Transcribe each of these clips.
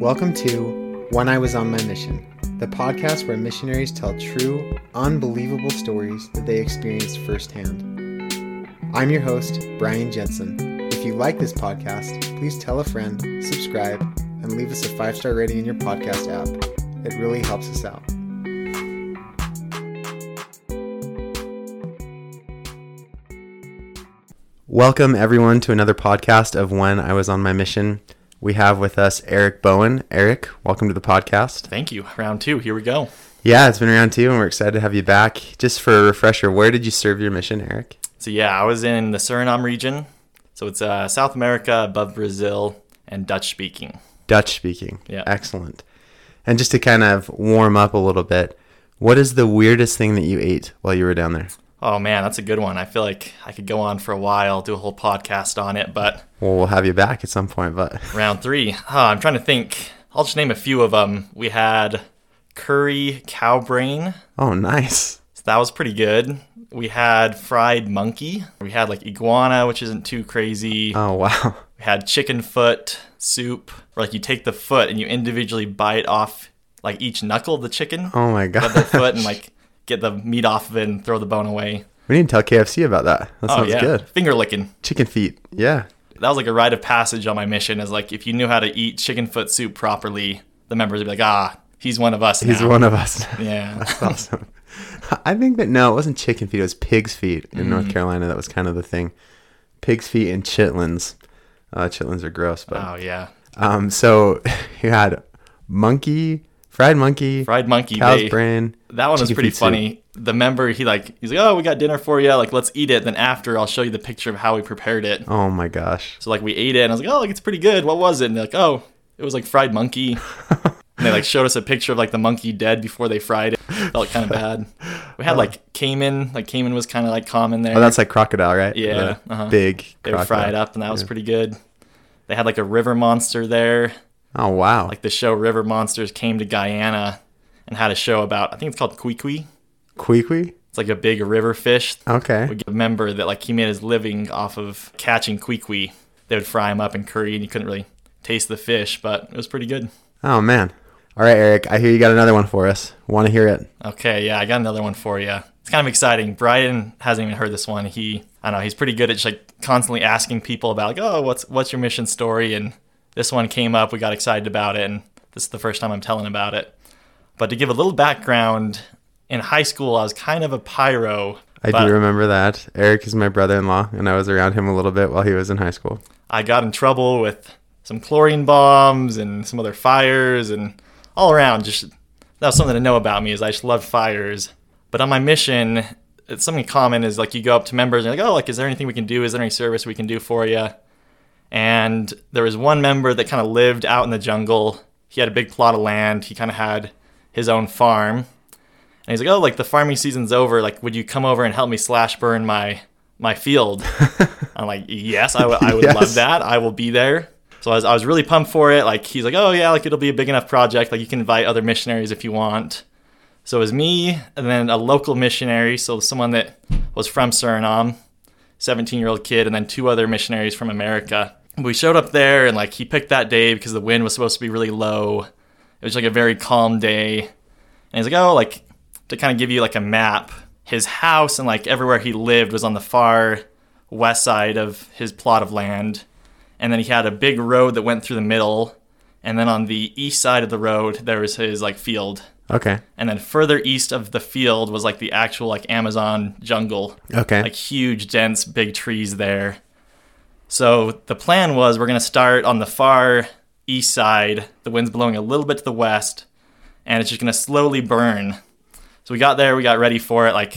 Welcome to When I Was on My Mission, the podcast where missionaries tell true, unbelievable stories that they experienced firsthand. I'm your host, Brian Jensen. If you like this podcast, please tell a friend, subscribe, and leave us a five star rating in your podcast app. It really helps us out. Welcome, everyone, to another podcast of When I Was on My Mission. We have with us Eric Bowen. Eric, welcome to the podcast. Thank you. Round two. Here we go. Yeah, it's been around two, and we're excited to have you back. Just for a refresher, where did you serve your mission, Eric? So, yeah, I was in the Suriname region. So, it's uh, South America above Brazil and Dutch speaking. Dutch speaking. Yeah. Excellent. And just to kind of warm up a little bit, what is the weirdest thing that you ate while you were down there? Oh, man, that's a good one. I feel like I could go on for a while, do a whole podcast on it, but Well, we'll have you back at some point, but round three. Huh, I'm trying to think. I'll just name a few of them. We had curry cow brain. oh, nice. So that was pretty good. We had fried monkey. We had like iguana, which isn't too crazy. Oh, wow. We had chicken foot soup, where like you take the foot and you individually bite off like each knuckle of the chicken, Oh, my God. the foot, and like get the meat off of it and throw the bone away. We need to tell KFC about that. That Oh sounds yeah, good. finger licking. Chicken feet. Yeah. That was like a rite of passage on my mission. Is like if you knew how to eat chicken foot soup properly, the members would be like, ah, he's one of us. He's now. one of us. Yeah. That's awesome. I think that no, it wasn't chicken feet. It was pig's feet in Mm. North Carolina. That was kind of the thing. Pig's feet and chitlins. Uh, chitlins are gross, but oh yeah. um. So you had monkey, fried monkey, Fried monkey. cow's they- brain. That one was pretty soup. funny. The member, he like, he's like, oh, we got dinner for you. Like, let's eat it. Then after, I'll show you the picture of how we prepared it. Oh my gosh. So like we ate it, and I was like, oh, like it's pretty good. What was it? And they're like, oh, it was like fried monkey. and they like showed us a picture of like the monkey dead before they fried it. Felt kind of bad. We had like caiman. Like caiman was kind of like common there. Oh, that's like crocodile, right? Yeah, The uh-huh. Big. they were crocodile. fried up, and that was pretty good. They had like a river monster there. Oh wow. Like the show River Monsters came to Guyana and had a show about. I think it's called Kwee Queequee. It's like a big river fish Okay. we get a member that like he made his living off of catching kwee They would fry him up in curry, and you couldn't really taste the fish, but it was pretty good. Oh man. All right, Eric. I hear you got another one for us. Want to hear it? Okay, yeah, I got another one for you. It's kind of exciting. Brian hasn't even heard this one. He, I don't know, he's pretty good at just like constantly asking people about like, oh, what's what's your mission story? And this one came up. We got excited about it, and this is the first time I'm telling about it. But to give a little background, in high school, I was kind of a pyro. I do remember that. Eric is my brother-in-law, and I was around him a little bit while he was in high school. I got in trouble with some chlorine bombs and some other fires and all around just that was something to know about me is I just loved fires. But on my mission, it's something common is like you go up to members and you're like, oh, like is there anything we can do? Is there any service we can do for you? And there was one member that kind of lived out in the jungle. He had a big plot of land. He kind of had his own farm. And he's like, "Oh, like the farming season's over. Like, would you come over and help me slash burn my my field?" I'm like, "Yes, I would- I would Yes. love that. I will be there." So I was, I was really pumped for it. Like, he's like, "Oh yeah, like it'll be a big enough project. Like you can invite other missionaries if you want." So it was me and then a local missionary, so someone that was from Suriname, 17 year old kid, and then two other missionaries from America. We showed up there and like he picked that day because the wind was supposed to be really low. It was like a very calm day. And he's like, oh, like to kind of give you like a map, his house and like everywhere he lived was on the far west side of his plot of land. And then he had a big road that went through the middle. And then on the east side of the road, there was his like field. Okay. And then further east of the field was like the actual like Amazon jungle Okay. like huge, dense, big trees there. So the plan was we're gonna start on the far east side. The wind's blowing a little bit to the west, and it's just gonna slowly burn. So we got there, we got ready for it. Like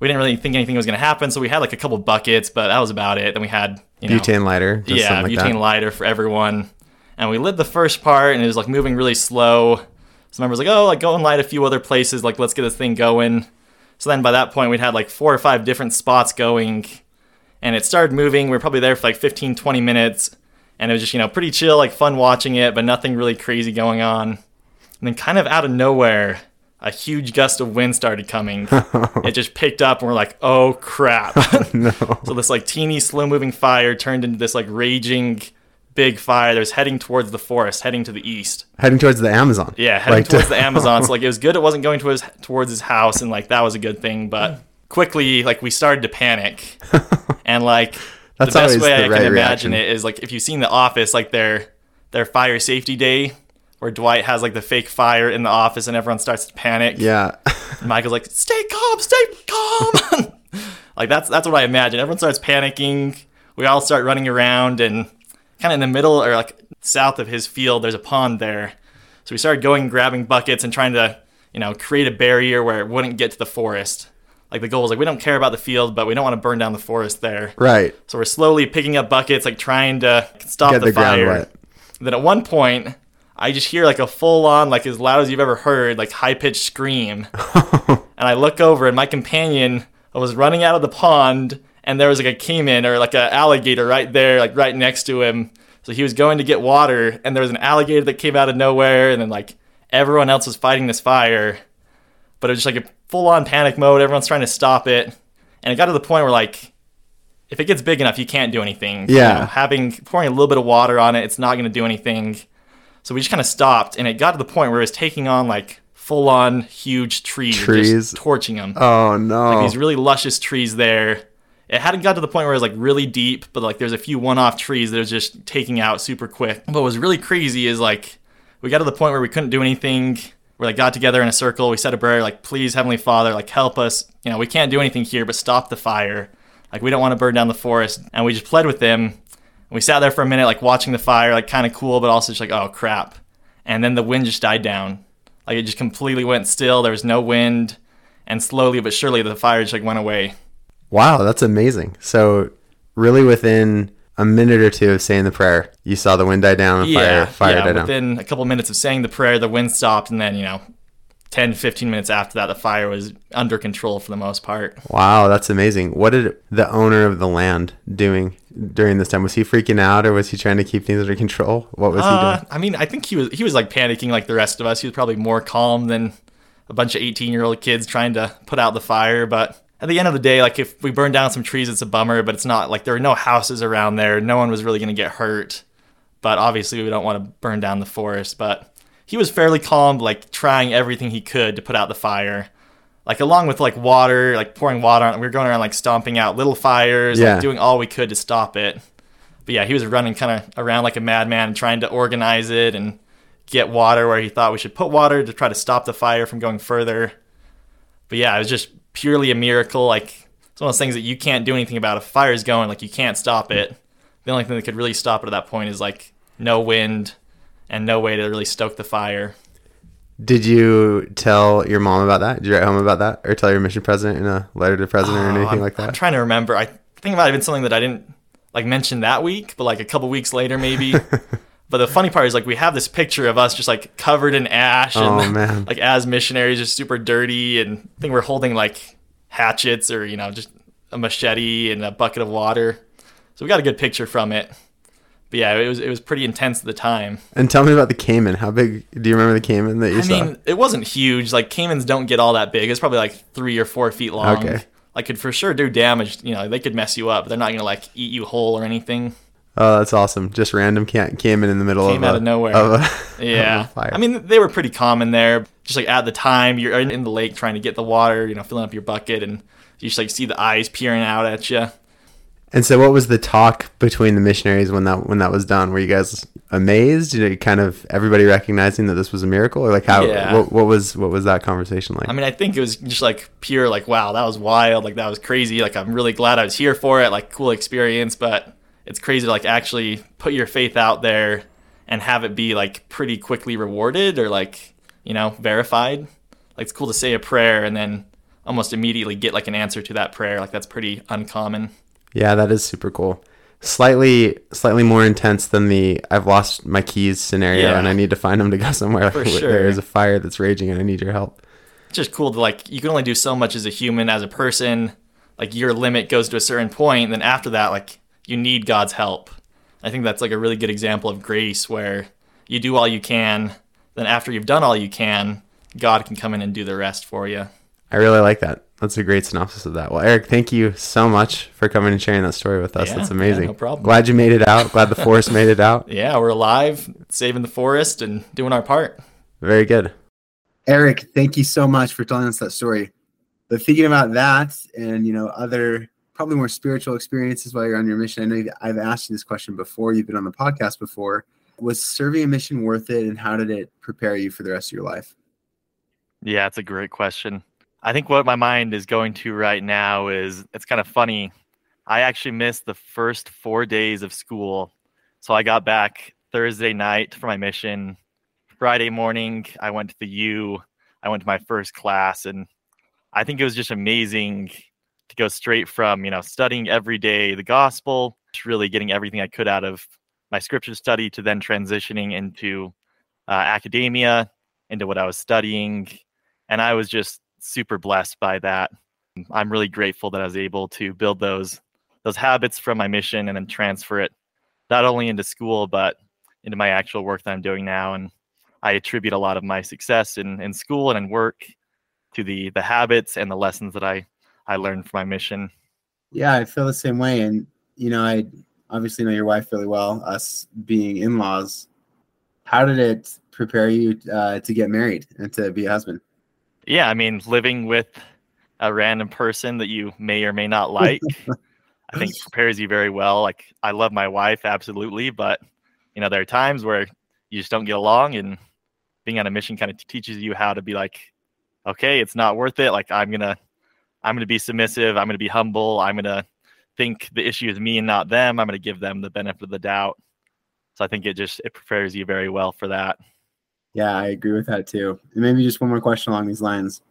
we didn't really think anything was gonna happen, so we had like a couple buckets, but that was about it. Then we had you know, butane lighter. Just yeah, like butane that. lighter for everyone. And we lit the first part, and it was like moving really slow. So members like, oh, like go and light a few other places. Like let's get this thing going. So then by that point, we'd had like four or five different spots going, and it started moving. We were probably there for like 15, 20 minutes, and it was just you know pretty chill, like fun watching it, but nothing really crazy going on. And then kind of out of nowhere, a huge gust of wind started coming. it just picked up, and we're like, oh crap. Oh, no. So this like teeny slow moving fire turned into this like raging big fire that was heading towards the forest, heading to the east. Heading towards the Amazon. Yeah, heading Like, towards the Amazon. So like it was good it wasn't going towards towards his house and like that was a good thing, but quickly like we started to panic. and like That's the best way the I right can imagine reaction. it is like if you've seen The Office, like their their fire safety day where Dwight has like the fake fire in the office and everyone starts to panic. Yeah. And Michael's like, "Stay calm, stay calm." like that's that's what I imagine. Everyone starts panicking. We all start running around, and kind of in the middle or like south of his field, there's a pond there. So we started going, grabbing buckets, and trying to, you know, create a barrier where it wouldn't get to the forest. Like the goal was like, we don't care about the field, but we don't want to burn down the forest there. right. So we're slowly picking up buckets, like trying to stop Get the, the fire. wet. Then at one point, I just hear like a full on, like as loud as you've ever heard, like high pitched scream. and I look over, and my companion was running out of the pond, and there was like a caiman or like an alligator right there, like right next to him. So he was going to get water, and there was an alligator that came out of nowhere, and then like everyone else was fighting this fire. But it was just like a full on panic mode. Everyone's trying to stop it. And it got to the point where like if it gets big enough, you can't do anything. You Yeah. know, having pouring a little bit of water on it, it's not going to do anything. So we just kind of stopped, and it got to the point where it was taking on like full on huge trees, Trees. just torching them. Oh no. These really luscious trees there. It hadn't got to the point where it was like really deep, but like there's a few one-off trees that are just taking out super quick. What was really crazy is like we got to the point where we couldn't do anything. We like got together in a circle. We said a prayer, like, "Please, Heavenly Father, like help us. You know, we can't do anything here, but stop the fire. Like we don't want to burn down the forest." And we just pled with them. We sat there for a minute, like watching the fire, like kind of cool, but also just like, "Oh crap!" And then the wind just died down. Like it just completely went still. There was no wind, and slowly but surely the fire just like went away. wow, that's amazing. So really within a minute or two of saying the prayer, you saw the wind die down and fire fire yeah. die down. Within a couple minutes of saying the prayer, the wind stopped, and then you know, 10, 15 minutes after that, the fire was under control for the most part. Wow, that's amazing. What did the owner of the land doing during this time? Was he freaking out or was he trying to keep things under control? What was he Uh, doing? I mean, I think he was he was like panicking like the rest of us. He was probably more calm than a bunch of 18 year old kids trying to put out the fire. But at the end of the day, like if we burn down some trees, it's a bummer. But it's not like there were no houses around there. No one was really going to get hurt. But obviously, we don't want to burn down the forest. But he was fairly calm, like trying everything he could to put out the fire. Like along with like water, like pouring water on. We were going around like stomping out little fires, Yeah. like doing all we could to stop it. But yeah, he was running kind of around like a madman, trying to organize it and get water where he thought we should put water to try to stop the fire from going further. But yeah, it was just purely a miracle. Like it's one of those things that you can't do anything about. If a is going, like you can't stop it. The only thing that could really stop it at that point is like no wind and no way to really stoke the fire. Did you tell your mom about that? Did you write home about that, or tell your mission president in a letter to the president or Oh, anything I'm, like that? I'm trying to remember. I think it might have been something that I didn't like mention that week, but like a couple weeks later maybe. but the funny part is like we have this picture of us just like covered in ash and Oh, man. like as missionaries, just super dirty, and I think we're holding like hatchets or you know just a machete and a bucket of water. So we got a good picture from it. But yeah, it was it was pretty intense at the time. and tell me about the caiman. How big? Do you remember the caiman that you I saw? mean, it wasn't huge. Like caimans don't get all that big. It's probably like three or four feet long. Okay. Like could for sure do damage. You know, they could mess you up. But they're not gonna like eat you whole or anything. Oh, that's awesome. Just random ca- caiman in the middle Came of out a, of nowhere. Of a, Yeah. of a fire. I mean, they were pretty common there. Just like at the time, you're in the lake trying to get the water. You know, filling up your bucket, and you just like see the eyes peering out at you. And so, what was the talk between the missionaries when that when that was done? Were you guys amazed? Did it kind of everybody recognizing that this was a miracle, or like how? Yeah. What, what was what was that conversation like? I mean, I think it was just like pure, like, wow, that was wild. Like, that was crazy. Like, I'm really glad I was here for it. Like, cool experience. But it's crazy to like actually put your faith out there and have it be like pretty quickly rewarded or like, you know, verified. Like, it's cool to say a prayer and then almost immediately get like an answer to that prayer. Like, that's pretty uncommon. yeah, that is super cool. Slightly slightly more intense than the I've lost my keys scenario Yeah. and I need to find them to go somewhere. For sure. There is a fire that's raging and I need your help. It's just cool to like, you can only do so much as a human, as a person. Like, your limit goes to a certain point. And then after that, like, you need God's help. I think that's like a really good example of grace where you do all you can, then after you've done all you can, God can come in and do the rest for you. I really like that. that's a great synopsis of that. Well, Eric, thank you so much for coming and sharing that story with us. Yeah, That's yeah, amazing. no problem. Glad you made it out. Glad the forest made it out. Yeah, we're alive, saving the forest and doing our part. Very good. Eric, thank you so much for telling us that story. But thinking about that and you know other probably more spiritual experiences while you're on your mission. I know you've- I've asked you this question before. You've been on the podcast before. Was serving a mission worth it, and how did it prepare you for the rest of your life? Yeah, it's a great question. I think what my mind is going to right now is it's kind of funny. I actually missed the first four days of school. So I got back Thursday night for my mission. Friday morning, I went to the U. I went to my first class, and I think it was just amazing go straight from, you know, studying every day the gospel, really getting everything I could out of my scripture study to then transitioning into uh, academia, into what I was studying. And I was just super blessed by that. I'm really grateful that I was able to build those those habits from my mission and then transfer it not only into school but into my actual work that I'm doing now. And I attribute a lot of my success in, in school and in work to the the habits and the lessons that I I learned from my mission. Yeah, I feel the same way. And, you know, I obviously know your wife really well, us being in laws. How did it prepare you uh, to get married and to be a husband? Yeah, I mean, living with a random person that you may or may not like, I think prepares you very well. Like I love my wife absolutely, but you know, there are times where you just don't get along and being on a mission kind of teaches you how to be like, okay, it's not worth it. Like I'm going to I'm going to be submissive, I'm going to be humble, I'm going to think the issue is me and not them. I'm going to give them the benefit of the doubt. So I think it just it prepares you very well for that. Yeah, I agree with that too. And maybe just one more question along these lines.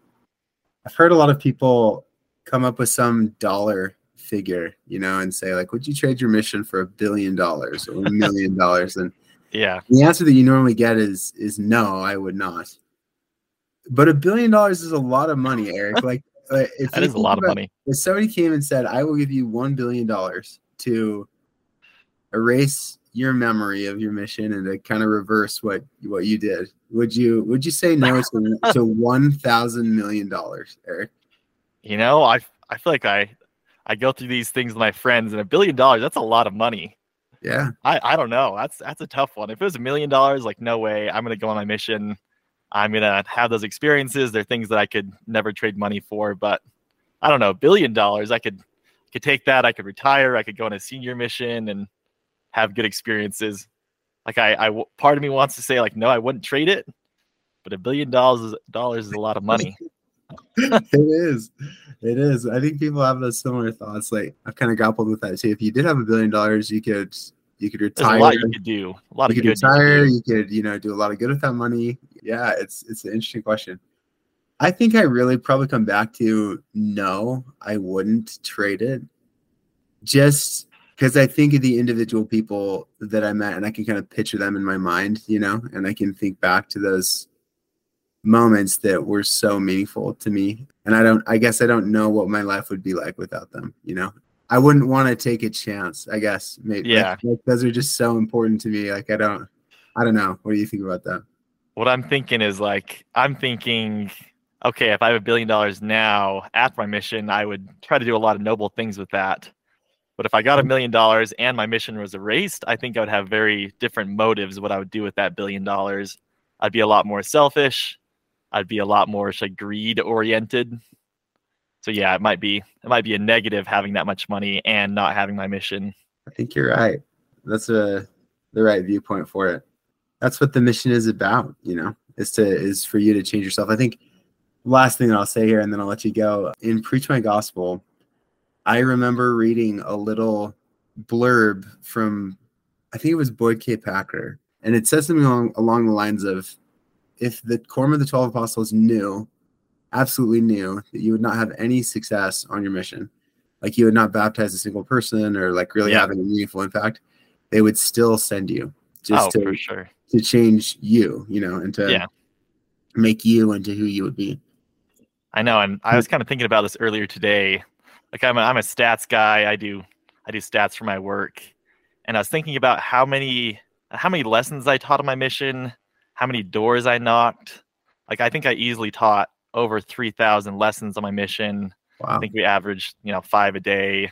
I've heard a lot of people come up with some dollar figure, you know, and say like, "Would you trade your mission for a billion dollars or a million dollars?" And Yeah. the answer that you normally get is is no, I would not. But a billion dollars is a lot of money, Eric. Like, if That a think lot of money. If somebody came and said, "I will give you one billion dollars to erase your memory of your mission and to kind of reverse what what you did," would you would you say no to, to one thousand million dollars, Eric? You know, I I feel like I I go through these things with my friends and a billion dollars, that's a lot of money. Yeah, I, I don't know. That's that's a tough one. If it was a million dollars, like no way, I'm gonna go on my mission. I'm gonna have those experiences. They're things that I could never trade money for. But I don't know, a billion dollars, I could could take that. I could retire. I could go on a senior mission and have good experiences. Like I, I part of me wants to say like no, I wouldn't trade it. But a billion dollars is, dollars is a lot of money. it is. It is. I think people have those similar thoughts. Like I've kind of grappled with that too. If you did have a billion dollars, you could you could There's retire. a lot you could do. A lot you of could good. you retire. You could, you know, do a lot of good with that money. Yeah, it's it's an interesting question. I think I really probably come back to no, I wouldn't trade it. Just because I think of the individual people that I met and I can kind of picture them in my mind, you know, and I can think back to those moments that were so meaningful to me. And I don't, I guess I don't know what my life would be like without them, you know. I wouldn't want to take a chance, I guess. Maybe Yeah. like, like, those are just so important to me. Like I don't I don't know. What do you think about that? What I'm thinking is like I'm thinking, okay, if I have a billion dollars now after my mission, I would try to do a lot of noble things with that. But if I got a mm-hmm. million dollars and my mission was erased, I think I would have very different motives what I would do with that billion dollars. I'd be a lot more selfish. I'd be a lot more like greed oriented. So yeah, it might be it might be a negative having that much money and not having my mission. I think you're right. That's a the right viewpoint for it. That's what the mission is about, you know, is to is for you to change yourself. I think last thing that I'll say here and then I'll let you go. In Preach My Gospel, I remember reading a little blurb from I think it was Boyd K. Packer. And it says something along along the lines of if the quorum of the twelve apostles knew, absolutely knew that you would not have any success on your mission, like you would not baptize a single person or like really Yeah. having a meaningful impact, they would still send you oh, just to, for sure. To change you, you know, and to Yeah. make you into who you would be. I know, and I was kind of thinking about this earlier today. Like I'm a, I'm a stats guy. I do I do stats for my work, and I was thinking about how many how many lessons I taught on my mission, how many doors I knocked. Like I think I easily taught over three thousand lessons on my mission. Wow. I think we averaged, you know, five a day.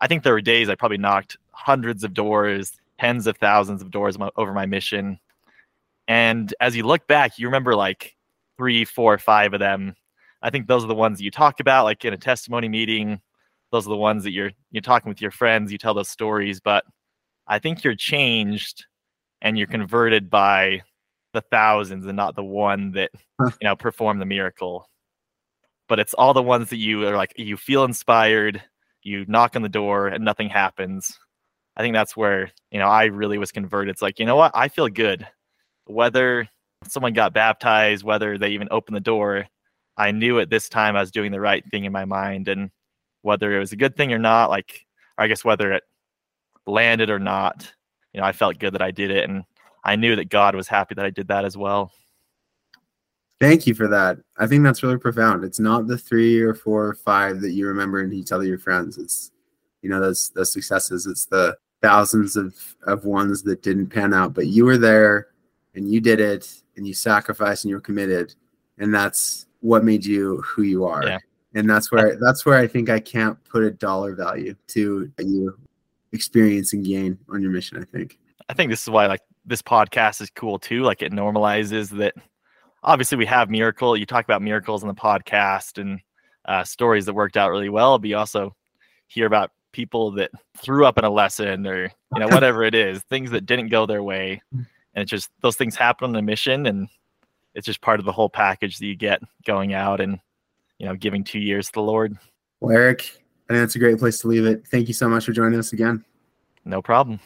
I think there were days I probably knocked hundreds of doors, tens of thousands of doors over my mission. And as you look back, you remember like three, four, five of them. I think those are the ones that you talk about, like in a testimony meeting. Those are the ones that you're you're talking with your friends. You tell those stories, but I think you're changed and you're converted by the thousands and not the one that you know performed the miracle. But it's all the ones that you are like you feel inspired, you knock on the door and nothing happens. I think that's where you know I really was converted. It's like you know what I feel good, whether someone got baptized, whether they even opened the door. I knew at this time I was doing the right thing in my mind, and whether it was a good thing or not, like or I guess whether it landed or not, you know, I felt good that I did it, and I knew that God was happy that I did that as well. Thank you for that. I think that's really profound. It's not the three or four or five that you remember and you tell your friends. It's you know those those successes. It's the thousands of of ones that didn't pan out, but you were there and you did it and you sacrificed and you were committed, and that's what made you who you are. Yeah. And that's where that's where I think I can't put a dollar value to you experience and gain on your mission. I think. I think this is why like this podcast is cool too. Like it normalizes that obviously we have miracle. You talk about miracles in the podcast and uh, stories that worked out really well, but you also hear about people that threw up in a lesson or you know whatever it is, things that didn't go their way, mm. and it's just those things happen on the mission, and it's just part of the whole package that you get going out and you know giving two years to the Lord. Well, Eric, I think that's a great place to leave it. Thank you so much for joining us again. No problem.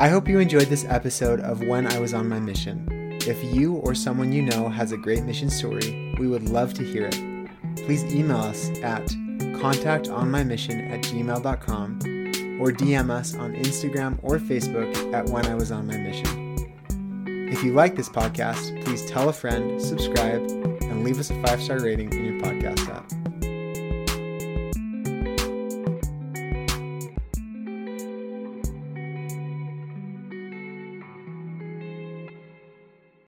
I hope you enjoyed this episode of When I Was on My Mission. If you or someone you know has a great mission story, we would love to hear it. Please email us at contactonmymission at gmail.com or DM us on Instagram or Facebook at When I Was on My Mission. If you like this podcast, please tell a friend, subscribe, and leave us a five star rating in your podcast app.